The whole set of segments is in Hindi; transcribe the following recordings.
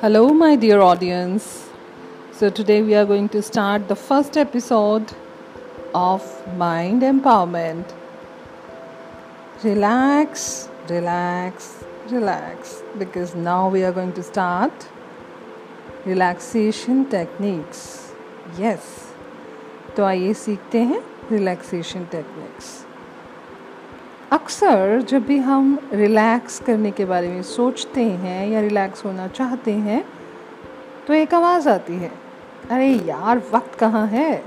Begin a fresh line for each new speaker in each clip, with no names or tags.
Hello, my dear audience. So, today we are going to start the first episode of Mind Empowerment. Relax, relax, relax, because now we are going to start relaxation techniques. Yes, तो आइए सीखते हैं रिलैक्सेशन टेक्निक्स अक्सर जब भी हम रिलैक्स करने के बारे में सोचते हैं या रिलैक्स होना चाहते हैं तो एक आवाज़ आती है, अरे यार, वक्त कहाँ है?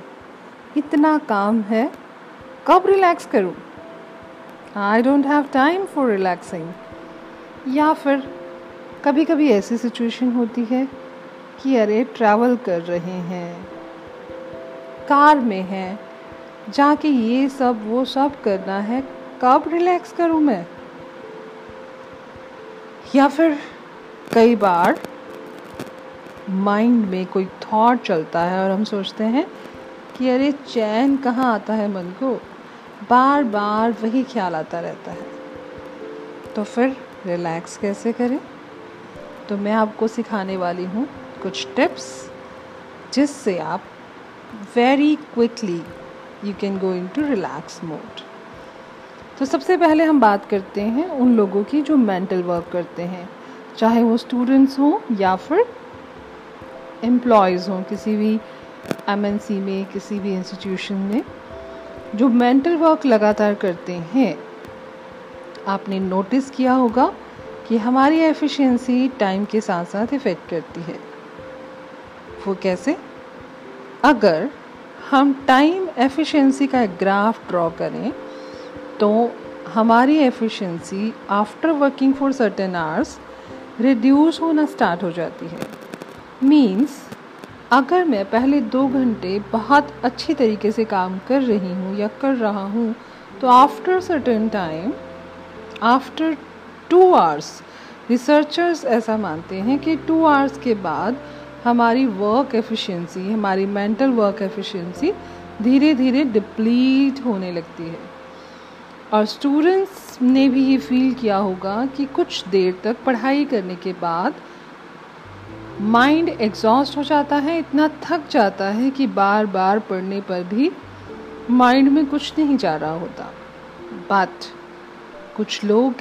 इतना काम है, कब रिलैक्स करूँ? I don't have time for relaxing या फिर कभी कभी ऐसी सिचुएशन होती है कि, अरे ट्रैवल कर रहे हैं, कार में हैं, जाके ये सब, वो सब करना है कब रिलैक्स करूँ मैं? या फिर कई बार माइंड में कोई थॉट चलता है और हम सोचते हैं कि अरे चैन कहाँ आता है मन को? बार बार वही ख्याल आता रहता है। तो फिर रिलैक्स कैसे करें? तो मैं आपको सिखाने वाली हूँ कुछ टिप्स जिससे आप very quickly you can go into relax mode तो सबसे पहले हम बात करते हैं उन लोगों की जो मेंटल वर्क करते हैं, चाहे वो स्टूडेंट्स हों या फिर एम्प्लॉयज़ हों, किसी भी एम में, किसी भी इंस्टीट्यूशन में, जो मेंटल वर्क लगातार करते हैं, आपने नोटिस किया होगा कि हमारी एफिशिएंसी टाइम के साथ साथ इफ़ेक्ट करती है। वो कैसे? अगर हम टाइम एफिशिएंसी का ग्राफ ड्रॉ करें तो हमारी efficiency after working for certain hours reduce होना स्टार्ट हो जाती है। मींस अगर मैं पहले दो घंटे बहुत अच्छी तरीके से काम कर रही हूँ या कर रहा हूँ तो after certain time after two hours researchers ऐसा मानते हैं कि टू आवर्स के बाद हमारी वर्क एफिशिएंसी हमारी मेंटल वर्क एफिशिएंसी धीरे धीरे डिप्लीट होने लगती है। और स्टूडेंट्स ने भी ये फील किया होगा कि कुछ देर तक पढ़ाई करने के बाद माइंड एग्जॉस्ट हो जाता है, इतना थक जाता है कि बार बार पढ़ने पर भी माइंड में कुछ नहीं जा रहा होता। बट कुछ लोग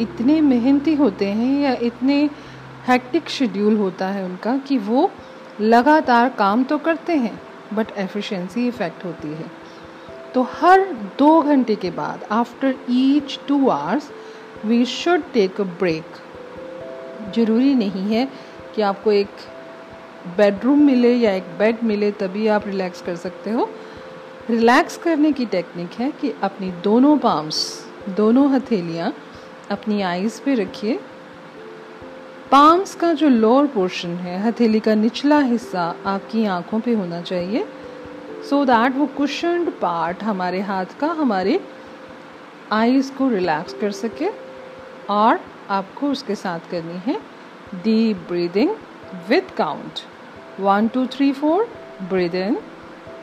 इतने मेहनती होते हैं या इतने हैक्टिक शेड्यूल होता है उनका कि वो लगातार काम तो करते हैं बट एफिशिएंसी इफ़ेक्ट होती है। तो हर दो घंटे के बाद after each two hours we should take a break ज़रूरी नहीं है कि आपको एक बेडरूम मिले या एक बेड मिले, तभी आप रिलैक्स कर सकते हो। रिलैक्स करने की टेक्निक है कि अपनी दोनों पाम्स दोनों हथेलियाँ अपनी आइज़ पे रखिए। पाम्स का जो लोअर पोर्शन है, हथेली का निचला हिस्सा आपकी आँखों पे होना चाहिए। सो दैट वो कुशनड पार्ट हमारे हाथ का, हमारे आईज को रिलैक्स कर सके और आपको उसके साथ करनी है deep breathing with count one two three four breathe in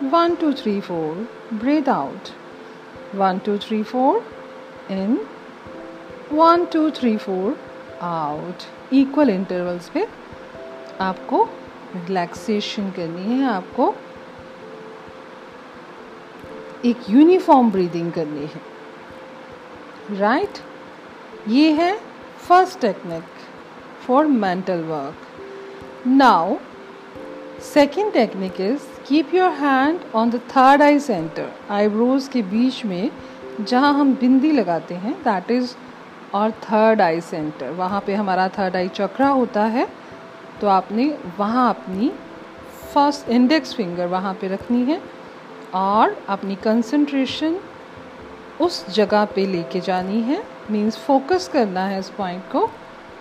one two three four breathe out one two three four in one two three four out equal intervals पे आपको रिलैक्सेशन करनी है, आपको एक यूनिफॉर्म ब्रीदिंग करनी है। Right right? ये है first technique for mental work now second technique is keep your hand on the third eye center eyebrows के बीच में, जहाँ हम बिंदी लगाते हैं दैट इज़ और थर्ड आई सेंटर वहाँ पे हमारा थर्ड आई चक्रा होता है तो आपने वहाँ अपनी फ़र्स्ट इंडेक्स फिंगर वहाँ पे रखनी है। और अपनी कंसंट्रेशन उस जगह पे लेके जानी है। मींस फोकस करना है इस पॉइंट को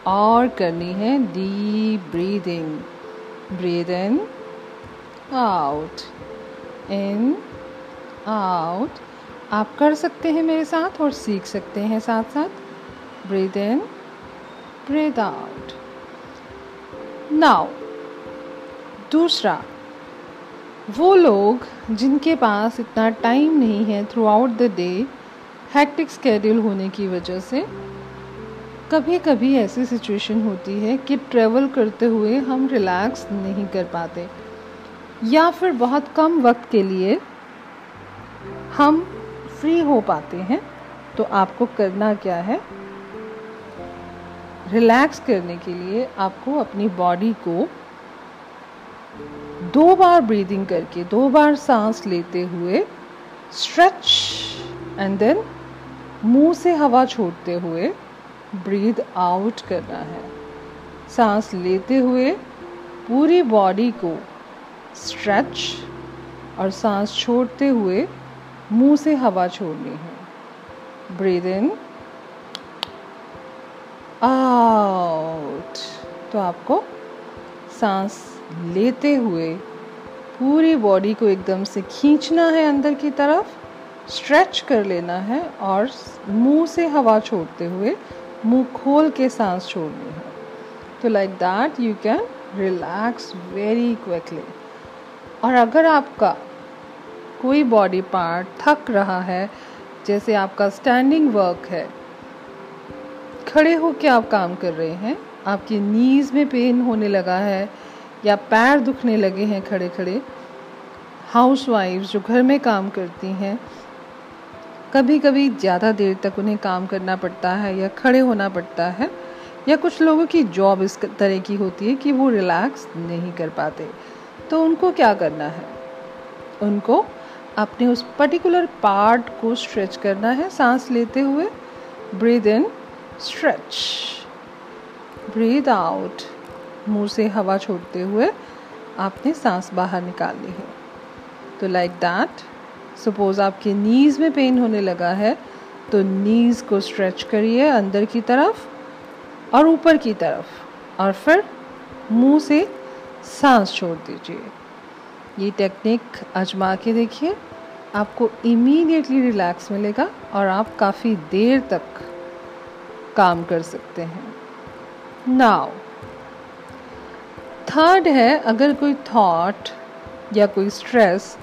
और करनी है deep breathing breathe in out in out आप कर सकते हैं मेरे साथ और सीख सकते हैं साथ साथ breathe in breathe out now दूसरा वो लोग जिनके पास इतना टाइम नहीं है throughout the day hectic schedule होने की वजह से कभी कभी ऐसी सिचुएशन होती है कि ट्रैवल करते हुए हम रिलैक्स नहीं कर पाते। या फिर बहुत कम वक्त के लिए हम फ्री हो पाते हैं तो आपको करना क्या है? रिलैक्स करने के लिए आपको अपनी बॉडी को दो बार ब्रीदिंग करके, दो बार सांस लेते हुए स्ट्रेच एंड देन मुँह से हवा छोड़ते हुए ब्रीद आउट करना है। सांस लेते हुए पूरी बॉडी को स्ट्रेच और सांस छोड़ते हुए मुँह से हवा छोड़नी है। ब्रीद इन आउट तो आपको सांस लेते हुए पूरी बॉडी को एकदम से खींचना है अंदर की तरफ़ स्ट्रेच कर लेना है और मुँह से हवा छोड़ते हुए मुँह खोल के सांस छोड़नी है। तो like that you can relax very quickly और अगर आपका कोई बॉडी पार्ट थक रहा है, जैसे आपका स्टैंडिंग वर्क है, खड़े होकर आप काम कर रहे हैं, आपकी नीज़ में पेन होने लगा है या पैर दुखने लगे हैं खड़े खड़े हाउस जो घर में काम करती हैं कभी कभी ज़्यादा देर तक उन्हें काम करना पड़ता है या खड़े होना पड़ता है, या कुछ लोगों की जॉब इस तरह की होती है कि वो रिलैक्स नहीं कर पाते तो उनको क्या करना है? उनको अपने उस पर्टिकुलर पार्ट को स्ट्रेच करना है, सांस लेते हुए breathe in stretch breathe out मुँह से हवा छोड़ते हुए आपने सांस बाहर निकाल ली है। तो लाइक दैट सपोज़ आपके नीज़ में पेन होने लगा है तो नीज़ को स्ट्रेच करिए अंदर की तरफ़ और ऊपर की तरफ़ और फिर मुँह से सांस छोड़ दीजिए। ये टेक्निक आजमा के देखिए, आपको इमीडिएटली रिलैक्स मिलेगा और आप काफ़ी देर तक काम कर सकते हैं। नाउ थर्ड है, अगर कोई थॉट या कोई स्ट्रेस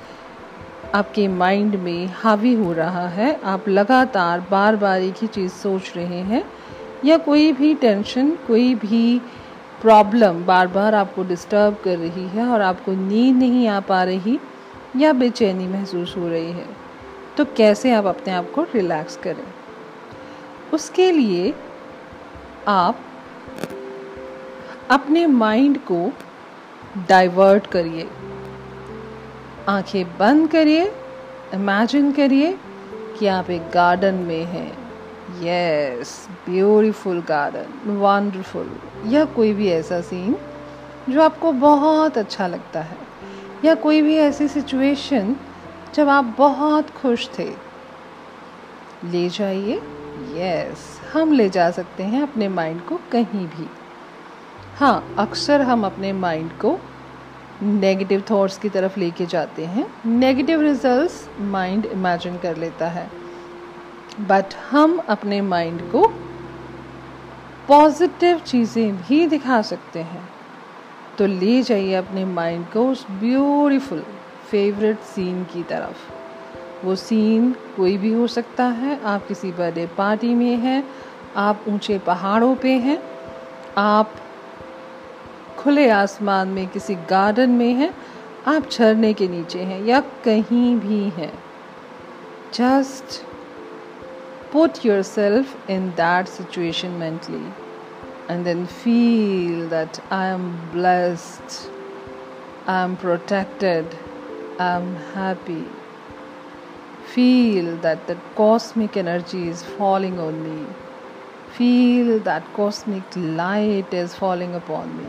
आपके माइंड में हावी हो रहा है, आप लगातार बार बार एक ही चीज़ सोच रहे हैं, या कोई भी टेंशन कोई भी प्रॉब्लम बार बार आपको डिस्टर्ब कर रही है और आपको नींद नहीं आ पा रही या बेचैनी महसूस हो रही है तो कैसे आप अपने आप को रिलैक्स करें? उसके लिए आप अपने माइंड को डाइवर्ट करिए। आँखें बंद करिए, इमेजिन करिए कि आप एक गार्डन में हैं। यस ब्यूटीफुल गार्डन वंडरफुल या कोई भी ऐसा सीन जो आपको बहुत अच्छा लगता है। या कोई भी ऐसी सिचुएशन जब आप बहुत खुश थे। ले जाइए। यस हम ले जा सकते हैं अपने माइंड को कहीं भी। हाँ अक्सर हम अपने माइंड को नेगेटिव थॉट्स की तरफ़ लेके जाते हैं। नेगेटिव रिजल्ट्स माइंड इमेजिन कर लेता है। बट हम अपने माइंड को पॉजिटिव चीज़ें भी दिखा सकते हैं। तो ले जाइए अपने माइंड को उस ब्यूटीफुल फेवरेट सीन की तरफ़। वो सीन कोई भी हो सकता है। आप किसी बर्थडे पार्टी में हैं। आप ऊँचे पहाड़ों पे हैं। आप खुले आसमान में किसी गार्डन में हैं, आप झरने के नीचे हैं या कहीं भी हैं। Just put yourself in that situation mentally and then feel that I am blessed I am protected I am happy feel that the cosmic energy is falling on me. Feel that cosmic light is falling upon me.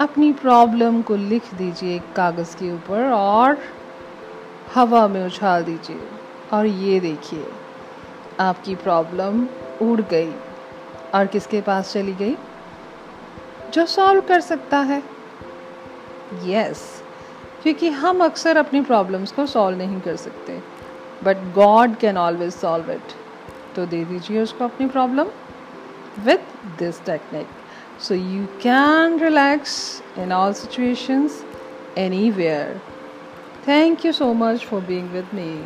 अपनी प्रॉब्लम को लिख दीजिए एक कागज़ के ऊपर और हवा में उछाल दीजिए। और ये देखिए आपकी प्रॉब्लम उड़ गई। और किसके पास चली गई? जो सॉल्व कर सकता है। यस yes, क्योंकि हम अक्सर अपनी प्रॉब्लम्स को सॉल्व नहीं कर सकते। But God can always solve it तो दे दीजिए उसको अपनी problem with this technique So you can relax in all situations, anywhere. Thank you so much for being with me.